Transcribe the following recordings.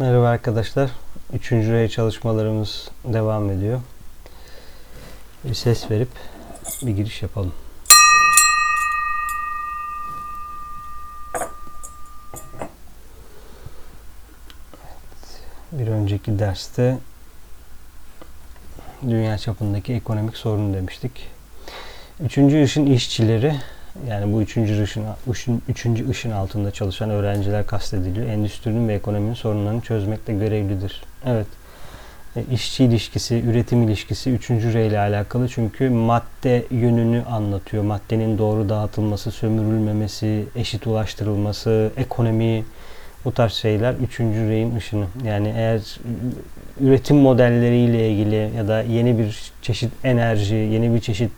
Merhaba arkadaşlar. Üçüncü rey çalışmalarımız devam ediyor. Bir ses verip bir giriş yapalım. Bir önceki derste dünya çapındaki ekonomik sorun demiştik. Üçüncü ışın işçileri yani bu üçüncü ışın, ışın, üçüncü ışın altında çalışan öğrenciler kastediliyor. Endüstrinin ve ekonominin sorunlarını çözmekle görevlidir. Evet. E, işçi ilişkisi, üretim ilişkisi üçüncü rey ile alakalı. Çünkü madde yönünü anlatıyor. Maddenin doğru dağıtılması, sömürülmemesi, eşit ulaştırılması, ekonomi, bu tarz şeyler üçüncü reyin ışını. Yani eğer üretim modelleriyle ilgili ya da yeni bir çeşit enerji, yeni bir çeşit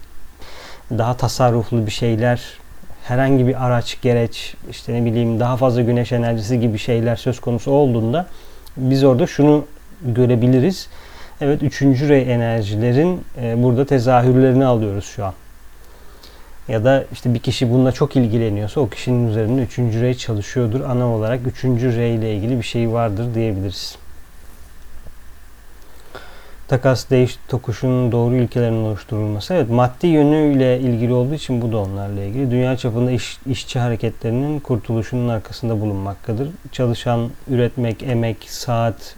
daha tasarruflu bir şeyler, herhangi bir araç, gereç, işte ne bileyim daha fazla güneş enerjisi gibi şeyler söz konusu olduğunda biz orada şunu görebiliriz. Evet üçüncü rey enerjilerin e, burada tezahürlerini alıyoruz şu an. Ya da işte bir kişi bununla çok ilgileniyorsa o kişinin üzerinde üçüncü rey çalışıyordur. Ana olarak üçüncü rey ile ilgili bir şey vardır diyebiliriz takas değiş tokuşun doğru ilkelerinin oluşturulması. Evet maddi yönüyle ilgili olduğu için bu da onlarla ilgili. Dünya çapında iş, işçi hareketlerinin kurtuluşunun arkasında bulunmaktadır. Çalışan, üretmek, emek, saat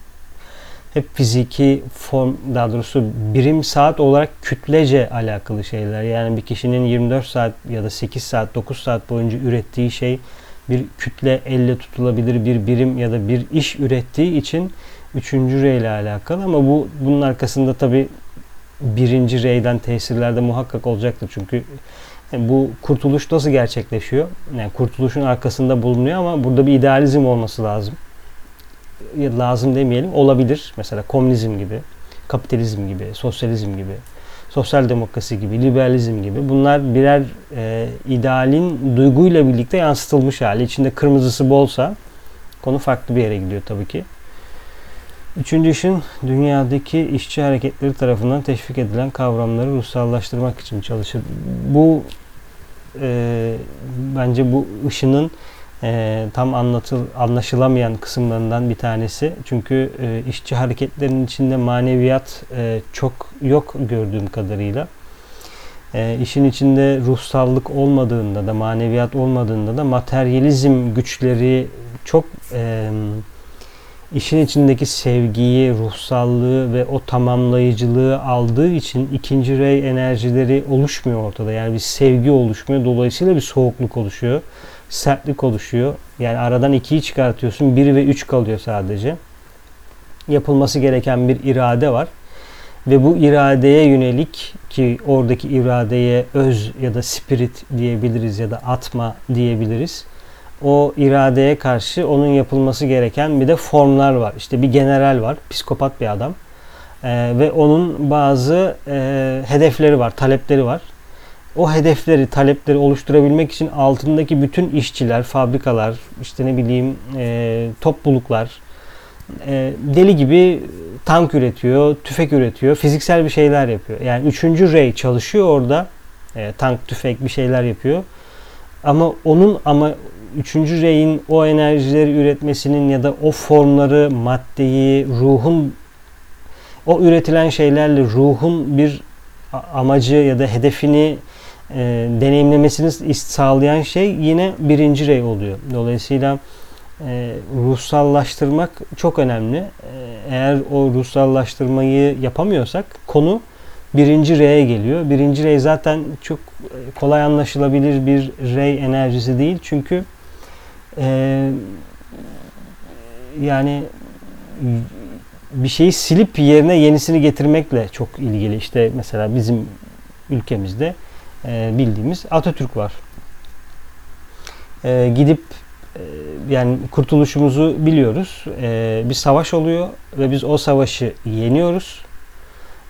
hep fiziki form daha doğrusu birim saat olarak kütlece alakalı şeyler. Yani bir kişinin 24 saat ya da 8 saat 9 saat boyunca ürettiği şey bir kütle elle tutulabilir bir birim ya da bir iş ürettiği için üçüncü rey ile alakalı ama bu bunun arkasında tabi birinci reyden tesirlerde muhakkak olacaktır. Çünkü yani bu kurtuluş nasıl gerçekleşiyor? Yani kurtuluşun arkasında bulunuyor ama burada bir idealizm olması lazım. Ya lazım demeyelim, olabilir. Mesela komünizm gibi, kapitalizm gibi, sosyalizm gibi, sosyal demokrasi gibi, liberalizm gibi. Bunlar birer e, idealin duyguyla birlikte yansıtılmış hali. İçinde kırmızısı bolsa konu farklı bir yere gidiyor tabii ki. Üçüncü işin dünyadaki işçi hareketleri tarafından teşvik edilen kavramları ruhsallaştırmak için çalışır. Bu e, bence bu ışının e, tam anlatıl, anlaşılamayan kısımlarından bir tanesi. Çünkü e, işçi hareketlerinin içinde maneviyat e, çok yok gördüğüm kadarıyla. E, işin içinde ruhsallık olmadığında da maneviyat olmadığında da materyalizm güçleri çok e, işin içindeki sevgiyi, ruhsallığı ve o tamamlayıcılığı aldığı için ikinci rey enerjileri oluşmuyor ortada. Yani bir sevgi oluşmuyor. Dolayısıyla bir soğukluk oluşuyor. Sertlik oluşuyor. Yani aradan ikiyi çıkartıyorsun. Bir ve üç kalıyor sadece. Yapılması gereken bir irade var. Ve bu iradeye yönelik ki oradaki iradeye öz ya da spirit diyebiliriz ya da atma diyebiliriz o iradeye karşı onun yapılması gereken bir de formlar var. İşte bir general var, psikopat bir adam. Ee, ve onun bazı e, hedefleri var, talepleri var. O hedefleri, talepleri oluşturabilmek için altındaki bütün işçiler, fabrikalar, işte ne bileyim e, topluluklar e, deli gibi tank üretiyor, tüfek üretiyor, fiziksel bir şeyler yapıyor. Yani üçüncü rey çalışıyor orada. E, tank, tüfek bir şeyler yapıyor. Ama onun ama üçüncü reyin o enerjileri üretmesinin ya da o formları, maddeyi, ruhun o üretilen şeylerle ruhun bir amacı ya da hedefini e, deneyimlemesini sağlayan şey yine birinci rey oluyor. Dolayısıyla e, ruhsallaştırmak çok önemli. E, eğer o ruhsallaştırmayı yapamıyorsak konu birinci R'ye geliyor. Birinci rey zaten çok kolay anlaşılabilir bir rey enerjisi değil. Çünkü e, yani bir şeyi silip yerine yenisini getirmekle çok ilgili. İşte mesela bizim ülkemizde e, bildiğimiz Atatürk var. E, gidip e, yani kurtuluşumuzu biliyoruz. E, bir savaş oluyor ve biz o savaşı yeniyoruz.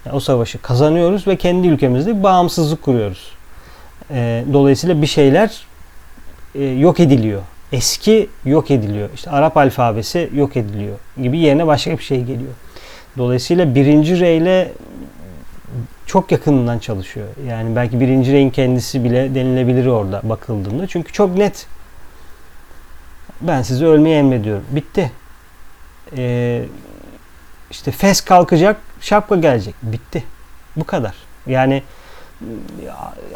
Yani o savaşı kazanıyoruz ve kendi ülkemizde bağımsızlık kuruyoruz. E, dolayısıyla bir şeyler e, yok ediliyor eski yok ediliyor. İşte Arap alfabesi yok ediliyor gibi yerine başka bir şey geliyor. Dolayısıyla birinci reyle çok yakınından çalışıyor. Yani belki birinci reyin kendisi bile denilebilir orada bakıldığında. Çünkü çok net. Ben sizi ölmeye emrediyorum. Bitti. e, işte fes kalkacak, şapka gelecek. Bitti. Bu kadar. Yani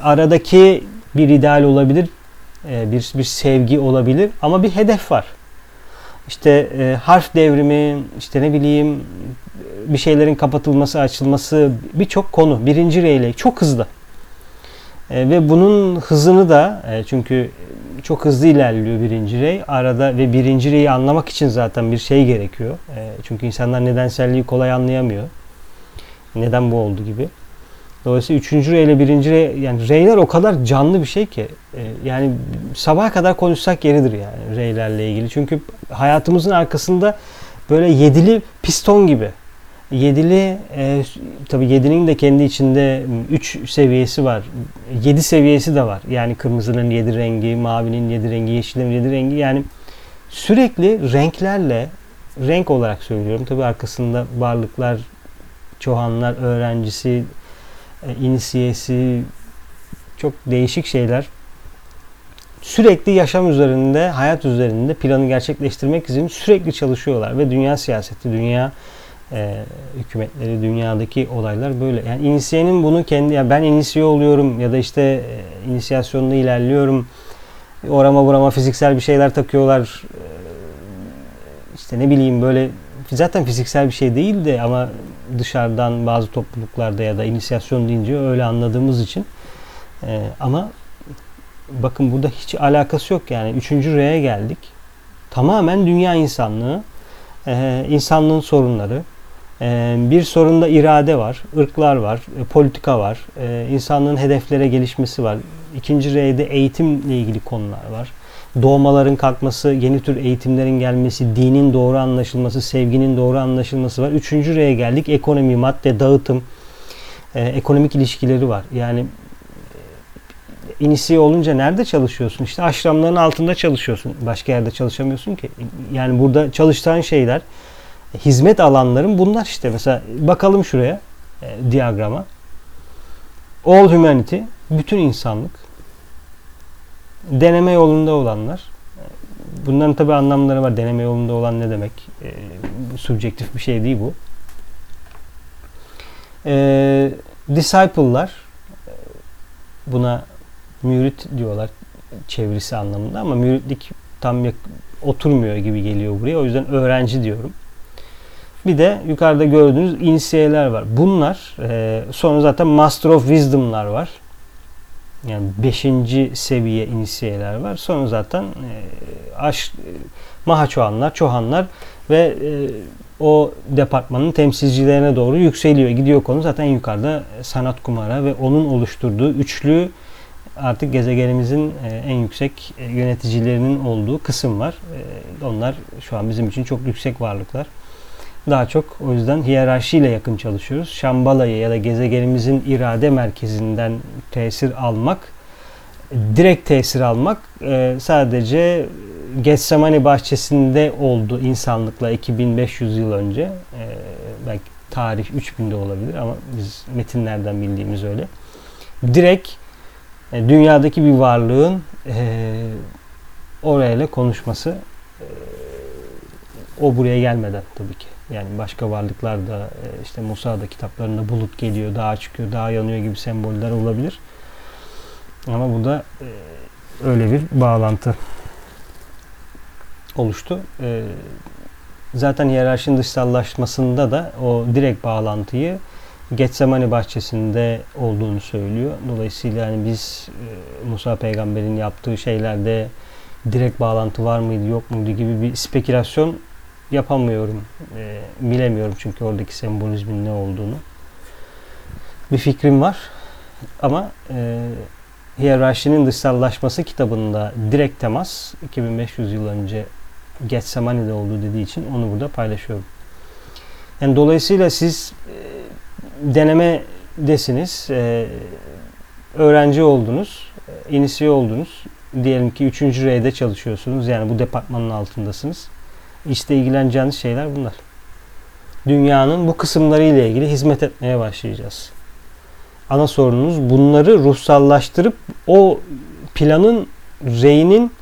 aradaki bir ideal olabilir, e, bir bir sevgi olabilir ama bir hedef var. İşte e, harf devrimi, işte ne bileyim bir şeylerin kapatılması, açılması birçok konu. Birinci reyle çok hızlı. E, ve bunun hızını da e, çünkü çok hızlı ilerliyor birinci rey. Arada ve birinci reyi anlamak için zaten bir şey gerekiyor. E, çünkü insanlar nedenselliği kolay anlayamıyor. Neden bu oldu gibi. Dolayısıyla üçüncü rey ile birinci rey yani reyler o kadar canlı bir şey ki e, yani sabaha kadar konuşsak yeridir yani reylerle ilgili. Çünkü hayatımızın arkasında böyle yedili piston gibi. Yedili e, tabi yedinin de kendi içinde üç seviyesi var. Yedi seviyesi de var. Yani kırmızının yedi rengi, mavinin yedi rengi, yeşilin yedi rengi. Yani sürekli renklerle renk olarak söylüyorum. Tabi arkasında varlıklar, çoğanlar, öğrencisi, e, inisiyesi çok değişik şeyler. Sürekli yaşam üzerinde, hayat üzerinde planı gerçekleştirmek için sürekli çalışıyorlar ve dünya siyaseti, dünya e, hükümetleri, dünyadaki olaylar böyle. Yani inisiyenin bunu kendi, yani ben inisiye oluyorum ya da işte e, inisiyasyonda ilerliyorum. Orama burama fiziksel bir şeyler takıyorlar. E, işte ne bileyim böyle zaten fiziksel bir şey değil de ama dışarıdan bazı topluluklarda ya da inisiyasyon deyince öyle anladığımız için. E, ama bakın burada hiç alakası yok yani. Üçüncü R'ye geldik. Tamamen dünya insanlığı, e, insanlığın sorunları. E, bir sorunda irade var, ırklar var, e, politika var, e, insanlığın hedeflere gelişmesi var. İkinci R'de eğitimle ilgili konular var doğmaların kalkması, yeni tür eğitimlerin gelmesi, dinin doğru anlaşılması, sevginin doğru anlaşılması var. Üçüncü R'ye geldik. Ekonomi, madde, dağıtım, e, ekonomik ilişkileri var. Yani e, inisiye olunca nerede çalışıyorsun? İşte aşramların altında çalışıyorsun. Başka yerde çalışamıyorsun ki. Yani burada çalıştığın şeyler, hizmet alanların bunlar işte. Mesela bakalım şuraya, e, diyagrama. All humanity, bütün insanlık deneme yolunda olanlar. Bunların tabi anlamları var. Deneme yolunda olan ne demek? E, subjektif bir şey değil bu. E, disciple'lar buna mürit diyorlar çevresi anlamında ama müritlik tam oturmuyor gibi geliyor buraya. O yüzden öğrenci diyorum. Bir de yukarıda gördüğünüz inisiyeler var. Bunlar e, sonra zaten Master of Wisdom'lar var. Yani beşinci seviye inisiyeler var. Sonra zaten e, aş, e, Mahaçoğanlar, Çohanlar ve e, o departmanın temsilcilerine doğru yükseliyor. Gidiyor konu zaten yukarıda sanat kumara ve onun oluşturduğu üçlü artık gezegenimizin e, en yüksek e, yöneticilerinin olduğu kısım var. E, onlar şu an bizim için çok yüksek varlıklar. Daha çok o yüzden hiyerarşiyle yakın çalışıyoruz. Şambala'yı ya da gezegenimizin irade merkezinden tesir almak, direkt tesir almak e, sadece Getsemani bahçesinde oldu insanlıkla 2500 yıl önce. E, belki tarih 3000'de olabilir ama biz metinlerden bildiğimiz öyle. Direkt e, dünyadaki bir varlığın orayla konuşması o buraya gelmeden tabii ki. Yani başka varlıklar da e, işte Musa da kitaplarında bulut geliyor, dağ çıkıyor, dağ yanıyor gibi semboller olabilir. Ama burada e, öyle bir bağlantı oluştu. E, zaten hiyerarşinin dışsallaşmasında da o direkt bağlantıyı Getsemani bahçesinde olduğunu söylüyor. Dolayısıyla yani biz Musa peygamberin yaptığı şeylerde direkt bağlantı var mıydı yok muydu gibi bir spekülasyon yapamıyorum. E, bilemiyorum çünkü oradaki sembolizmin ne olduğunu. Bir fikrim var. Ama e, Hiyerarşinin dışsallaşması kitabında direkt temas 2500 yıl önce Getsemani'de olduğu dediği için onu burada paylaşıyorum. Yani dolayısıyla siz e, denemedesiniz, e, öğrenci oldunuz, e, inisiye oldunuz. Diyelim ki 3. R'de çalışıyorsunuz. Yani bu departmanın altındasınız. İşte ilgileneceğiniz şeyler bunlar. Dünyanın bu kısımları ile ilgili hizmet etmeye başlayacağız. Ana sorunumuz bunları ruhsallaştırıp o planın reyinin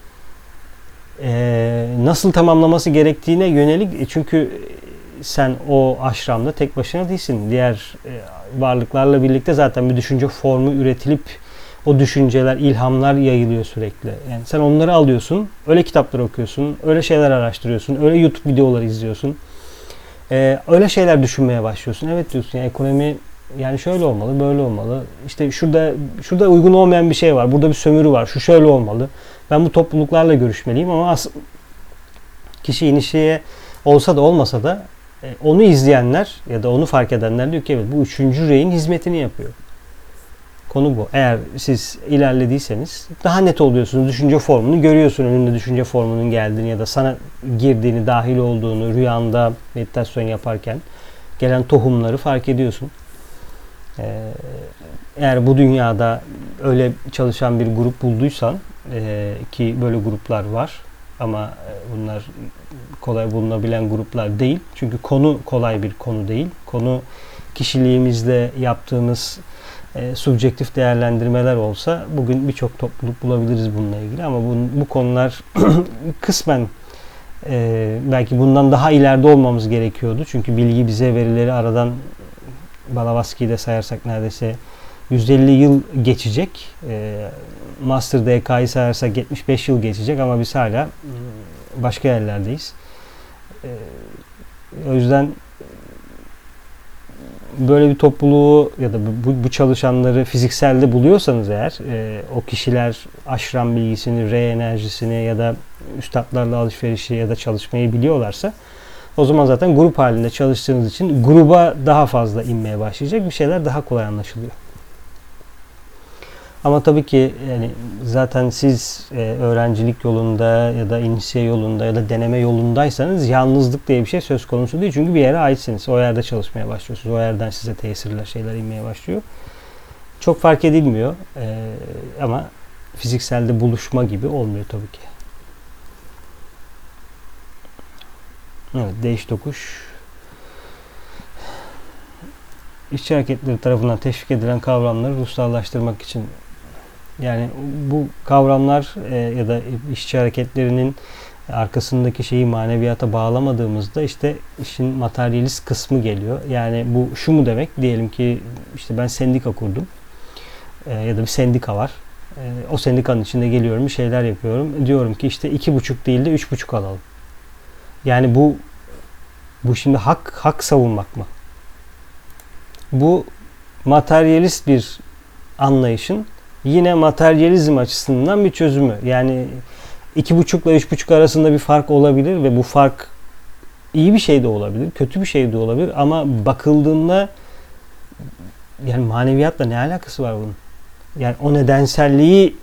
e, nasıl tamamlaması gerektiğine yönelik e, çünkü sen o aşramda tek başına değilsin. Diğer e, varlıklarla birlikte zaten bir düşünce formu üretilip o düşünceler, ilhamlar yayılıyor sürekli. Yani sen onları alıyorsun, öyle kitaplar okuyorsun, öyle şeyler araştırıyorsun, öyle YouTube videoları izliyorsun. Ee, öyle şeyler düşünmeye başlıyorsun. Evet diyorsun yani ekonomi yani şöyle olmalı, böyle olmalı. İşte şurada şurada uygun olmayan bir şey var. Burada bir sömürü var. Şu şöyle olmalı. Ben bu topluluklarla görüşmeliyim ama as kişi inişiye olsa da olmasa da e, onu izleyenler ya da onu fark edenler diyor ki evet bu üçüncü reyin hizmetini yapıyor. Konu bu. Eğer siz ilerlediyseniz daha net oluyorsunuz. Düşünce formunu görüyorsun önünde düşünce formunun geldiğini ya da sana girdiğini, dahil olduğunu rüyanda meditasyon yaparken gelen tohumları fark ediyorsun. Ee, eğer bu dünyada öyle çalışan bir grup bulduysan e, ki böyle gruplar var ama e, bunlar kolay bulunabilen gruplar değil. Çünkü konu kolay bir konu değil. Konu kişiliğimizde yaptığımız e, subjektif değerlendirmeler olsa bugün birçok topluluk bulabiliriz bununla ilgili ama bu, bu konular kısmen e, belki bundan daha ileride olmamız gerekiyordu. Çünkü bilgi bize verileri aradan Balavaski'yi de sayarsak neredeyse 150 yıl geçecek. E, Master DK'yı sayarsak 75 yıl geçecek ama biz hala başka yerlerdeyiz. E, o yüzden böyle bir topluluğu ya da bu, bu çalışanları fizikselde buluyorsanız eğer e, o kişiler aşram bilgisini, re enerjisini ya da üstadlarla alışverişi ya da çalışmayı biliyorlarsa o zaman zaten grup halinde çalıştığınız için gruba daha fazla inmeye başlayacak bir şeyler daha kolay anlaşılıyor. Ama tabii ki yani zaten siz e, öğrencilik yolunda ya da inisiye yolunda ya da deneme yolundaysanız yalnızlık diye bir şey söz konusu değil. Çünkü bir yere aitsiniz. O yerde çalışmaya başlıyorsunuz. O yerden size tesirler, şeyler inmeye başlıyor. Çok fark edilmiyor. E, ama fizikselde buluşma gibi olmuyor tabii ki. Evet, değiş tokuş. İşçi hareketleri tarafından teşvik edilen kavramları ruhsallaştırmak için yani bu kavramlar e, ya da işçi hareketlerinin arkasındaki şeyi maneviyata bağlamadığımızda işte işin materyalist kısmı geliyor. Yani bu şu mu demek? Diyelim ki işte ben sendika kurdum e, ya da bir sendika var. E, o sendikanın içinde geliyorum bir şeyler yapıyorum. Diyorum ki işte iki buçuk değil de üç buçuk alalım. Yani bu bu şimdi hak hak savunmak mı? Bu materyalist bir anlayışın yine materyalizm açısından bir çözümü. Yani iki buçukla üç buçuk arasında bir fark olabilir ve bu fark iyi bir şey de olabilir, kötü bir şey de olabilir ama bakıldığında yani maneviyatla ne alakası var bunun? Yani o nedenselliği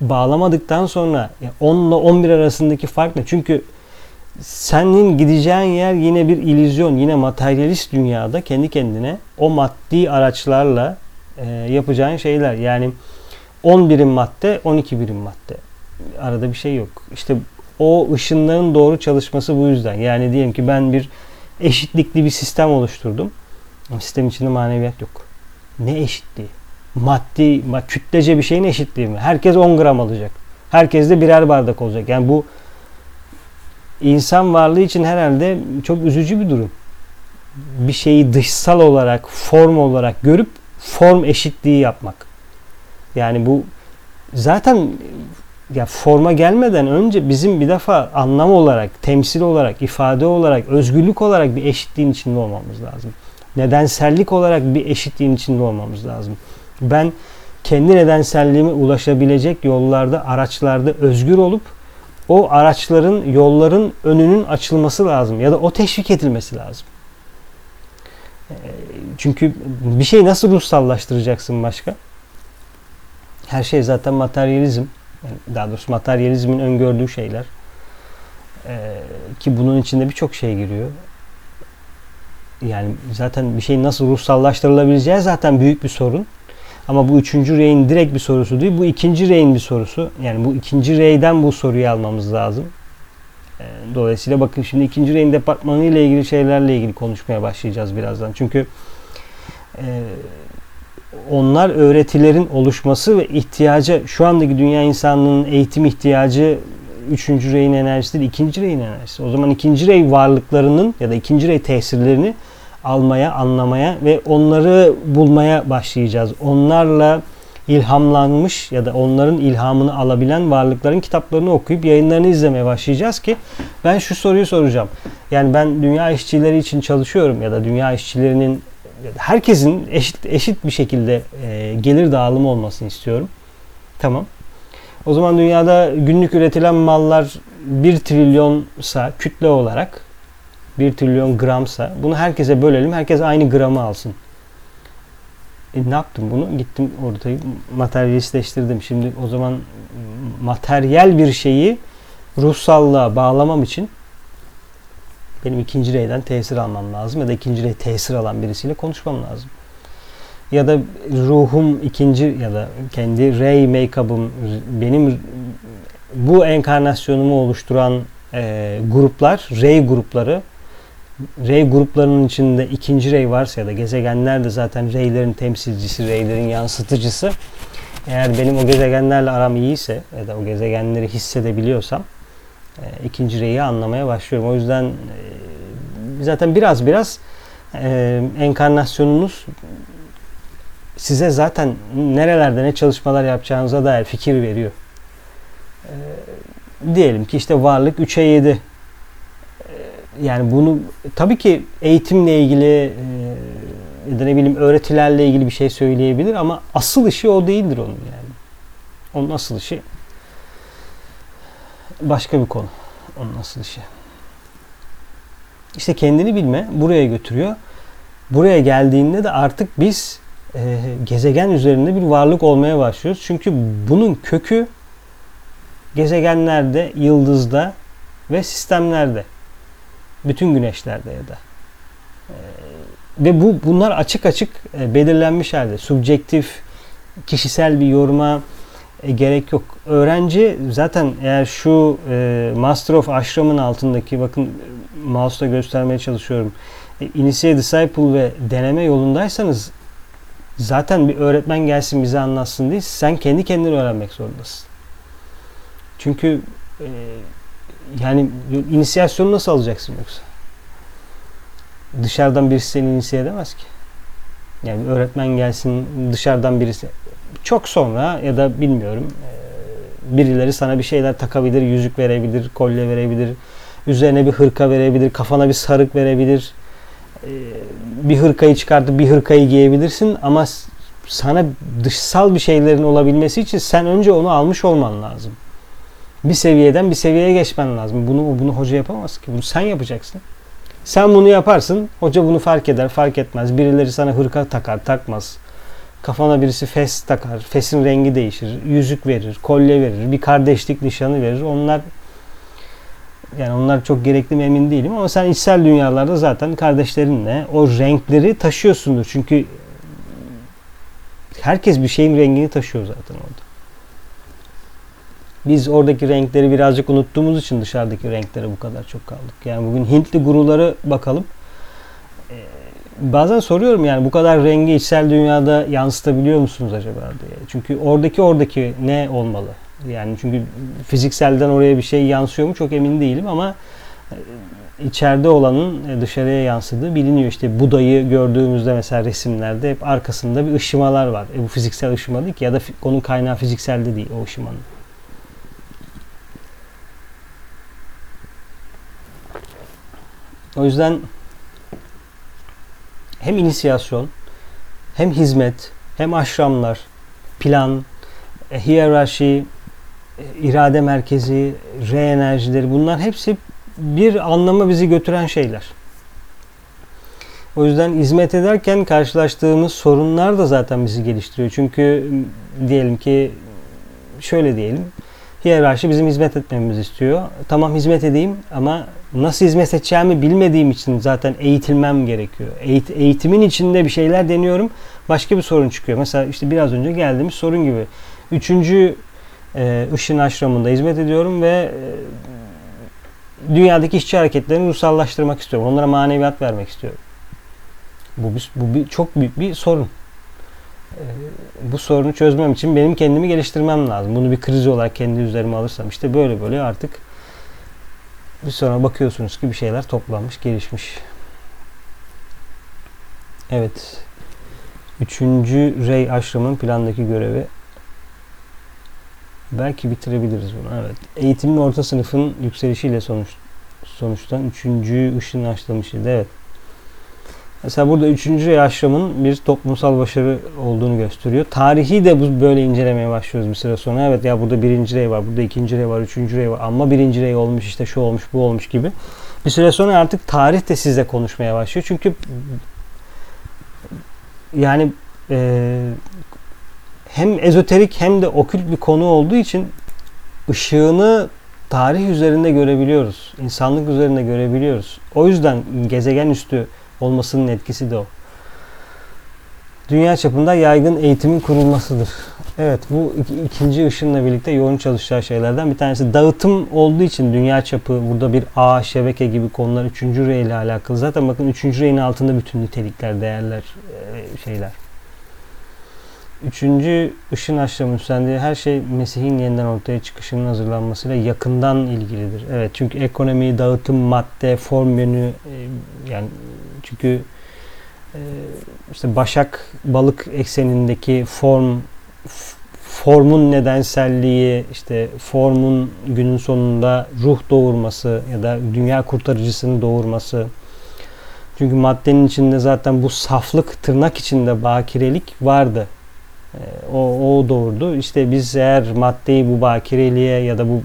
bağlamadıktan sonra yani 10 ile 11 arasındaki fark ne? Çünkü senin gideceğin yer yine bir illüzyon, yine materyalist dünyada kendi kendine o maddi araçlarla e, yapacağın şeyler. Yani 10 birim madde, 12 birim madde. Arada bir şey yok. İşte o ışınların doğru çalışması bu yüzden. Yani diyelim ki ben bir eşitlikli bir sistem oluşturdum. Sistem içinde maneviyat yok. Ne eşitliği? Maddi, kütlece bir şeyin eşitliği mi? Herkes 10 gram alacak. Herkes de birer bardak olacak. Yani bu insan varlığı için herhalde çok üzücü bir durum. Bir şeyi dışsal olarak, form olarak görüp form eşitliği yapmak. Yani bu zaten ya forma gelmeden önce bizim bir defa anlam olarak, temsil olarak, ifade olarak, özgürlük olarak bir eşitliğin içinde olmamız lazım. Nedensellik olarak bir eşitliğin içinde olmamız lazım. Ben kendi nedenselliğime ulaşabilecek yollarda, araçlarda özgür olup o araçların, yolların önünün açılması lazım ya da o teşvik edilmesi lazım. Çünkü bir şey nasıl ruhsallaştıracaksın başka? Her şey zaten materyalizm. Yani daha doğrusu materyalizmin öngördüğü şeyler. Ee, ki bunun içinde birçok şey giriyor. Yani zaten bir şeyin nasıl ruhsallaştırılabileceği zaten büyük bir sorun. Ama bu üçüncü reyin direkt bir sorusu değil. Bu ikinci reyin bir sorusu. Yani bu ikinci reyden bu soruyu almamız lazım. Ee, dolayısıyla bakın şimdi ikinci reyin departmanı ile ilgili şeylerle ilgili konuşmaya başlayacağız birazdan. Çünkü e, onlar öğretilerin oluşması ve ihtiyaca şu andaki dünya insanlığının eğitim ihtiyacı üçüncü reyin enerjisi değil, ikinci reyin enerjisi. O zaman ikinci rey varlıklarının ya da ikinci rey tesirlerini almaya, anlamaya ve onları bulmaya başlayacağız. Onlarla ilhamlanmış ya da onların ilhamını alabilen varlıkların kitaplarını okuyup yayınlarını izlemeye başlayacağız ki ben şu soruyu soracağım. Yani ben dünya işçileri için çalışıyorum ya da dünya işçilerinin herkesin eşit eşit bir şekilde e, gelir dağılımı olmasını istiyorum. Tamam. O zaman dünyada günlük üretilen mallar 1 trilyonsa kütle olarak 1 trilyon gramsa bunu herkese bölelim. Herkes aynı gramı alsın. E, ne yaptım bunu? Gittim ortayı materyalistleştirdim. Şimdi o zaman materyal bir şeyi ruhsallığa bağlamam için benim ikinci reyden tesir almam lazım ya da ikinci rey tesir alan birisiyle konuşmam lazım. Ya da ruhum ikinci ya da kendi rey make-up'ım benim bu enkarnasyonumu oluşturan e, gruplar, rey grupları rey gruplarının içinde ikinci rey varsa ya da gezegenler de zaten reylerin temsilcisi, reylerin yansıtıcısı. Eğer benim o gezegenlerle aram iyiyse ya da o gezegenleri hissedebiliyorsam e, ikinci reyi anlamaya başlıyorum. O yüzden e, zaten biraz biraz e, enkarnasyonunuz size zaten nerelerde ne çalışmalar yapacağınıza dair fikir veriyor. E, diyelim ki işte varlık 3'e 7 e, yani bunu tabii ki eğitimle ilgili e, ya da ne bileyim öğretilerle ilgili bir şey söyleyebilir ama asıl işi o değildir onun yani. Onun asıl işi başka bir konu. Onun asıl işi. İşte kendini bilme buraya götürüyor. Buraya geldiğinde de artık biz e, gezegen üzerinde bir varlık olmaya başlıyoruz. Çünkü bunun kökü gezegenlerde, yıldızda ve sistemlerde. Bütün güneşlerde ya da. E, ve bu bunlar açık açık e, belirlenmiş halde. Subjektif, kişisel bir yoruma e, gerek yok. Öğrenci zaten eğer şu e, Master of Ashram'ın altındaki bakın mouse'la göstermeye çalışıyorum. E, Initiate Disciple ve deneme yolundaysanız zaten bir öğretmen gelsin bize anlatsın değil. Sen kendi kendini öğrenmek zorundasın. Çünkü e, yani inisiyasyonu nasıl alacaksın yoksa? Dışarıdan birisi seni inisiye edemez ki. Yani öğretmen gelsin dışarıdan birisi çok sonra ya da bilmiyorum e, birileri sana bir şeyler takabilir, yüzük verebilir, kolye verebilir, üzerine bir hırka verebilir, kafana bir sarık verebilir. E, bir hırkayı çıkartıp bir hırkayı giyebilirsin ama sana dışsal bir şeylerin olabilmesi için sen önce onu almış olman lazım. Bir seviyeden bir seviyeye geçmen lazım. Bunu bunu hoca yapamaz ki. Bunu sen yapacaksın. Sen bunu yaparsın. Hoca bunu fark eder, fark etmez. Birileri sana hırka takar, takmaz. Kafana birisi fes takar. Fesin rengi değişir. Yüzük verir, kolye verir, bir kardeşlik nişanı verir. Onlar yani onlar çok gerekli mi emin değilim ama sen içsel dünyalarda zaten kardeşlerinle o renkleri taşıyorsundur. Çünkü herkes bir şeyin rengini taşıyor zaten orada. Biz oradaki renkleri birazcık unuttuğumuz için dışarıdaki renklere bu kadar çok kaldık. Yani bugün Hintli guruları bakalım. Bazen soruyorum yani bu kadar rengi içsel dünyada yansıtabiliyor musunuz acaba diye. Çünkü oradaki oradaki ne olmalı? Yani çünkü fizikselden oraya bir şey yansıyor mu çok emin değilim ama e, içeride olanın e, dışarıya yansıdığı biliniyor. İşte Buda'yı gördüğümüzde mesela resimlerde hep arkasında bir ışımalar var. E bu fiziksel ışıma değil ki ya da onun kaynağı fizikselde değil o ışımanın. O yüzden hem inisiyasyon, hem hizmet, hem aşramlar, plan, e, hiyerarşi, e, irade merkezi, re enerjileri bunlar hepsi bir anlama bizi götüren şeyler. O yüzden hizmet ederken karşılaştığımız sorunlar da zaten bizi geliştiriyor. Çünkü diyelim ki şöyle diyelim. Hiyerarşi bizim hizmet etmemizi istiyor. Tamam hizmet edeyim ama nasıl hizmet edeceğimi bilmediğim için zaten eğitilmem gerekiyor. Eğit eğitimin içinde bir şeyler deniyorum. Başka bir sorun çıkıyor. Mesela işte biraz önce geldiğimiz sorun gibi. Üçüncü e, ışın aşramında hizmet ediyorum ve e, dünyadaki işçi hareketlerini ruhsallaştırmak istiyorum. Onlara maneviyat vermek istiyorum. Bu bu bir çok büyük bir sorun. Ee, bu sorunu çözmem için benim kendimi geliştirmem lazım. Bunu bir kriz olarak kendi üzerime alırsam işte böyle böyle artık bir sonra bakıyorsunuz ki bir şeyler toplanmış, gelişmiş. Evet. Üçüncü Rey Aşram'ın plandaki görevi belki bitirebiliriz bunu. Evet. Eğitimin orta sınıfın yükselişiyle sonuç sonuçtan üçüncü ışın aşlamışıydı. Evet. Mesela burada üçüncü Rey Aşram'ın bir toplumsal başarı olduğunu gösteriyor. Tarihi de bu böyle incelemeye başlıyoruz bir süre sonra. Evet ya burada birinci rey var, burada ikinci rey var, üçüncü rey var. Ama birinci rey olmuş işte şu olmuş bu olmuş gibi. Bir süre sonra artık tarih de size konuşmaya başlıyor. Çünkü yani e, hem ezoterik hem de okült bir konu olduğu için ışığını tarih üzerinde görebiliyoruz. İnsanlık üzerinde görebiliyoruz. O yüzden gezegen üstü olmasının etkisi de o. Dünya çapında yaygın eğitimin kurulmasıdır. Evet bu ikinci ışınla birlikte yoğun çalışacağı şeylerden bir tanesi. Dağıtım olduğu için dünya çapı burada bir ağ, şebeke gibi konular üçüncü rey ile alakalı. Zaten bakın üçüncü reyin altında bütün nitelikler, değerler, şeyler. Üçüncü ışın aşramı üstlendiği her şey Mesih'in yeniden ortaya çıkışının hazırlanmasıyla yakından ilgilidir. Evet çünkü ekonomi, dağıtım, madde, form yönü yani çünkü işte Başak balık eksenindeki form formun nedenselliği, işte formun günün sonunda ruh doğurması ya da dünya kurtarıcısını doğurması. Çünkü maddenin içinde zaten bu saflık tırnak içinde bakirelik vardı. O, o doğurdu. İşte biz eğer maddeyi bu bakireliğe ya da bu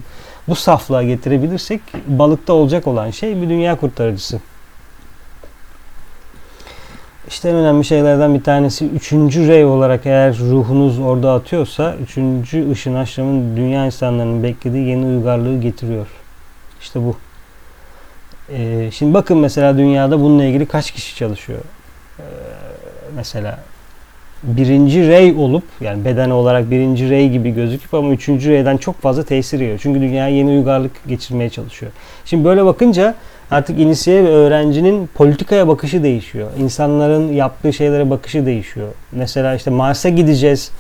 bu saflığa getirebilirsek balıkta olacak olan şey bir dünya kurtarıcısı. İşte en önemli şeylerden bir tanesi üçüncü rey olarak eğer ruhunuz orada atıyorsa üçüncü ışın aşramın dünya insanlarının beklediği yeni uygarlığı getiriyor. İşte bu. Ee, şimdi bakın mesela dünyada bununla ilgili kaç kişi çalışıyor? Ee, mesela birinci rey olup yani beden olarak birinci rey gibi gözüküp ama üçüncü reyden çok fazla tesir yiyor. Çünkü dünyaya yeni uygarlık geçirmeye çalışıyor. Şimdi böyle bakınca artık inisiye ve öğrencinin politikaya bakışı değişiyor. İnsanların yaptığı şeylere bakışı değişiyor. Mesela işte Mars'a gideceğiz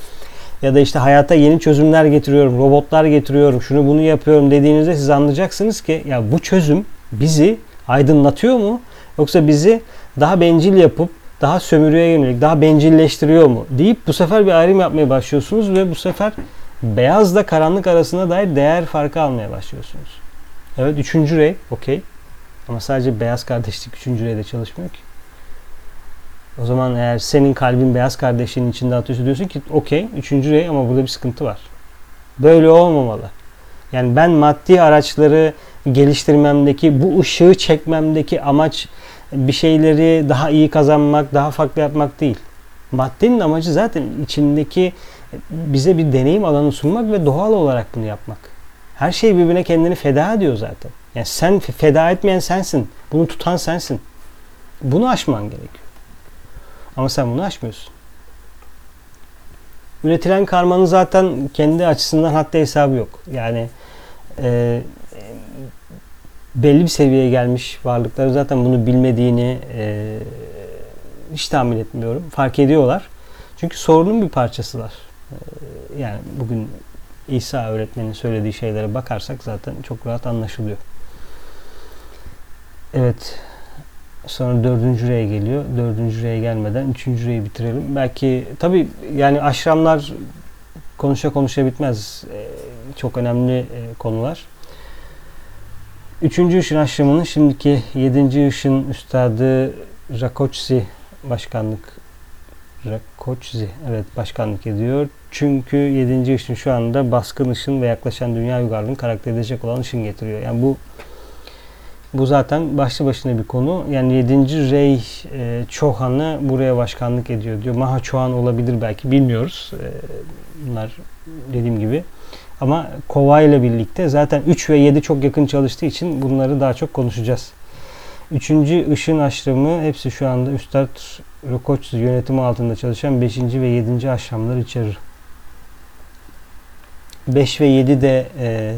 ya da işte hayata yeni çözümler getiriyorum, robotlar getiriyorum, şunu bunu yapıyorum dediğinizde siz anlayacaksınız ki ya bu çözüm bizi aydınlatıyor mu? Yoksa bizi daha bencil yapıp daha sömürüye yönelik, daha bencilleştiriyor mu deyip bu sefer bir ayrım yapmaya başlıyorsunuz ve bu sefer beyazla karanlık arasında dair değer farkı almaya başlıyorsunuz. Evet üçüncü rey okey. Ama sadece beyaz kardeşlik üçüncü reyde çalışmıyor ki. O zaman eğer senin kalbin beyaz kardeşliğin içinde atıyorsa diyorsun ki okey üçüncü rey ama burada bir sıkıntı var. Böyle olmamalı. Yani ben maddi araçları geliştirmemdeki, bu ışığı çekmemdeki amaç bir şeyleri daha iyi kazanmak, daha farklı yapmak değil. Maddenin amacı zaten içindeki bize bir deneyim alanı sunmak ve doğal olarak bunu yapmak. Her şey birbirine kendini feda ediyor zaten. Yani sen feda etmeyen sensin. Bunu tutan sensin. Bunu aşman gerekiyor. Ama sen bunu aşmıyorsun. Üretilen karmanın zaten kendi açısından hatta hesabı yok. Yani e, belli bir seviyeye gelmiş varlıkları zaten bunu bilmediğini e, hiç tahmin etmiyorum. Fark ediyorlar. Çünkü sorunun bir parçasılar. E, yani bugün İsa öğretmenin söylediği şeylere bakarsak zaten çok rahat anlaşılıyor. Evet. Sonra dördüncü reye geliyor. Dördüncü reye gelmeden üçüncü reyi bitirelim. Belki tabi yani aşramlar konuşa konuşa bitmez. E, çok önemli e, konular. Üçüncü ışın aşramının şimdiki yedinci ışın üstadı Rakoçsi başkanlık Rakoçsi evet başkanlık ediyor. Çünkü yedinci ışın şu anda baskın ışın ve yaklaşan dünya uygarlığını karakter edecek olan ışın getiriyor. Yani bu bu zaten başlı başına bir konu. Yani 7. Rey e, Çohan'ı buraya başkanlık ediyor diyor. Maha Çohan olabilir belki bilmiyoruz. E, bunlar dediğim gibi. Ama Kova ile birlikte zaten 3 ve 7 çok yakın çalıştığı için bunları daha çok konuşacağız. Üçüncü ışın aşramı hepsi şu anda Üstad Rokoç yönetimi altında çalışan 5. ve 7. aşramları içerir. 5 ve 7 de e,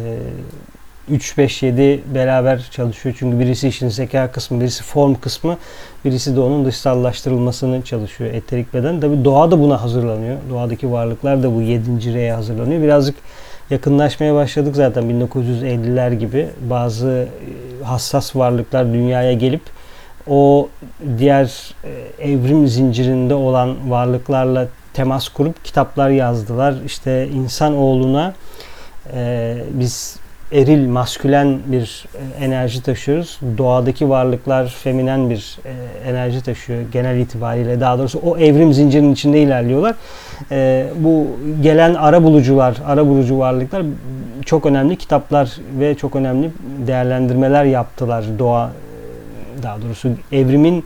3-5-7 beraber çalışıyor. Çünkü birisi işin zeka kısmı, birisi form kısmı, birisi de onun dışsallaştırılmasını çalışıyor eterik beden. Tabi doğa da buna hazırlanıyor. Doğadaki varlıklar da bu 7. R'ye hazırlanıyor. Birazcık yakınlaşmaya başladık zaten 1950'ler gibi. Bazı e, hassas varlıklar dünyaya gelip o diğer e, evrim zincirinde olan varlıklarla temas kurup kitaplar yazdılar. İşte insan oğluna e, biz eril, maskülen bir e, enerji taşıyoruz. Doğadaki varlıklar feminen bir e, enerji taşıyor genel itibariyle. Daha doğrusu o evrim zincirinin içinde ilerliyorlar. E, bu gelen ara bulucular, ara bulucu varlıklar çok önemli kitaplar ve çok önemli değerlendirmeler yaptılar doğa daha doğrusu evrimin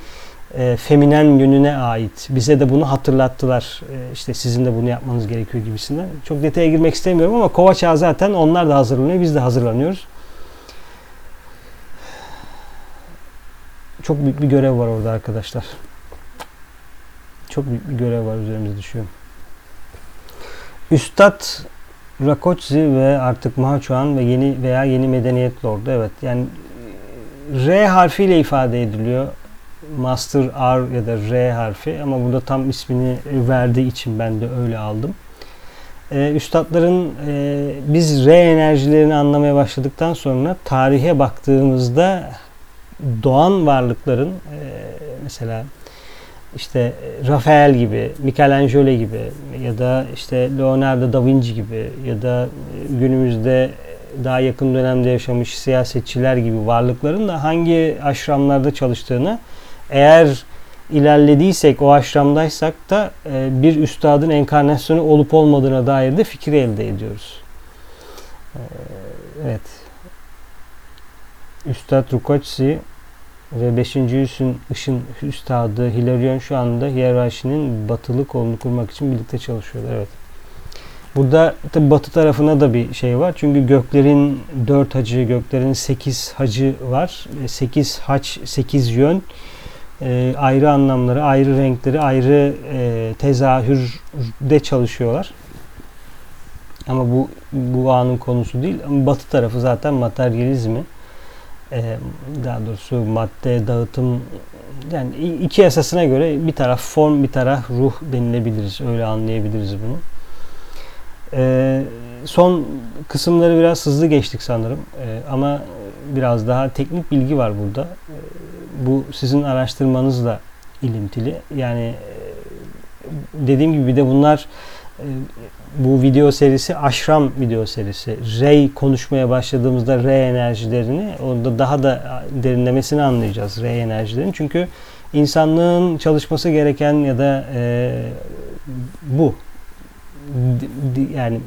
e, feminen yönüne ait. Bize de bunu hatırlattılar. E, işte sizin de bunu yapmanız gerekiyor gibisinden. Çok detaya girmek istemiyorum ama kova çağı zaten onlar da hazırlanıyor. Biz de hazırlanıyoruz. Çok büyük bir görev var orada arkadaşlar. Çok büyük bir görev var üzerimizde düşüyor. Üstad Rakoczy ve artık Mahachuan ve yeni veya yeni medeniyet lordu. Evet yani R harfiyle ifade ediliyor. Master R ya da R harfi ama burada tam ismini verdiği için ben de öyle aldım. Ee, üstadların e, biz R enerjilerini anlamaya başladıktan sonra tarihe baktığımızda doğan varlıkların e, mesela işte Rafael gibi, Michelangelo gibi ya da işte Leonardo da Vinci gibi ya da günümüzde daha yakın dönemde yaşamış siyasetçiler gibi varlıkların da hangi aşramlarda çalıştığını eğer ilerlediysek, o aşramdaysak da e, bir üstadın enkarnasyonu olup olmadığına dair de fikir elde ediyoruz. E, evet. Üstad Rukoçsi ve 5. yüzün ışın üstadı Hilarion şu anda hiyerarşinin batılı kolunu kurmak için birlikte çalışıyorlar. Evet. Burada tabi batı tarafına da bir şey var. Çünkü göklerin dört hacı, göklerin sekiz hacı var. E, sekiz haç, sekiz yön. E, ayrı anlamları, ayrı renkleri, ayrı e, tezahürde çalışıyorlar. Ama bu bu anın konusu değil. Batı tarafı zaten materyalizmi. E, daha doğrusu madde, dağıtım yani iki esasına göre bir taraf form, bir taraf ruh denilebiliriz. Öyle anlayabiliriz bunu. E, son kısımları biraz hızlı geçtik sanırım. E, ama biraz daha teknik bilgi var burada. Bu sizin araştırmanızla ilintili. Yani e, dediğim gibi bir de bunlar e, bu video serisi aşram video serisi. Rey konuşmaya başladığımızda rey enerjilerini orada daha da derinlemesini anlayacağız rey enerjilerini. Çünkü insanlığın çalışması gereken ya da e, bu yani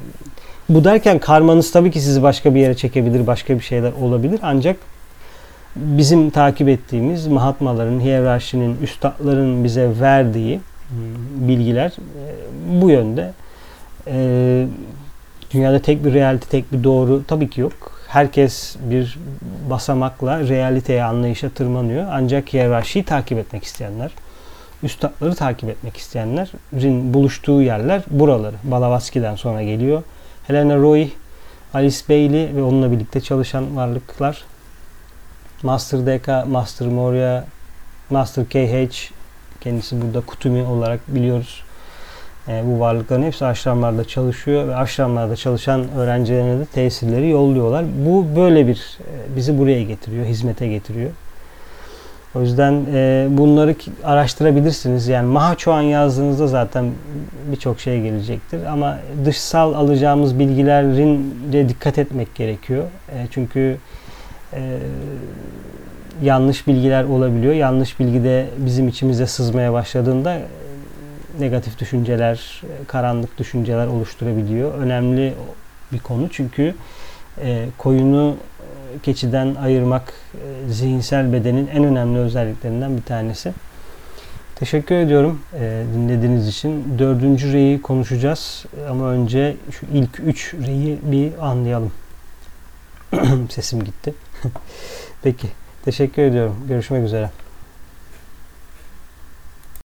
bu derken karmanız tabii ki sizi başka bir yere çekebilir, başka bir şeyler olabilir. Ancak bizim takip ettiğimiz Mahatmaların, hiyerarşinin, üstadların bize verdiği hmm, bilgiler e, bu yönde. E, dünyada tek bir realite, tek bir doğru tabii ki yok. Herkes bir basamakla realiteye, anlayışa tırmanıyor. Ancak hiyerarşiyi takip etmek isteyenler, üstadları takip etmek isteyenlerin buluştuğu yerler buraları. Balavaski'den sonra geliyor. Helena Roy, Alice Bailey ve onunla birlikte çalışan varlıklar. Master DK, Master Moria, Master KH kendisi burada Kutumi olarak biliyoruz. E, bu varlıkların hepsi aşramlarda çalışıyor ve aşramlarda çalışan öğrencilerine de tesirleri yolluyorlar. Bu böyle bir e, bizi buraya getiriyor, hizmete getiriyor. O yüzden e, bunları araştırabilirsiniz. Yani Mahaçoğan yazdığınızda zaten birçok şey gelecektir. Ama dışsal alacağımız bilgilerin de dikkat etmek gerekiyor. E, çünkü e, yanlış bilgiler olabiliyor. Yanlış bilgi de bizim içimize sızmaya başladığında e, negatif düşünceler, e, karanlık düşünceler oluşturabiliyor. Önemli bir konu çünkü e, koyunu keçiden ayırmak zihinsel bedenin en önemli özelliklerinden bir tanesi. Teşekkür ediyorum dinlediğiniz için. Dördüncü reyi konuşacağız ama önce şu ilk üç reyi bir anlayalım. Sesim gitti. Peki, teşekkür ediyorum. Görüşmek üzere.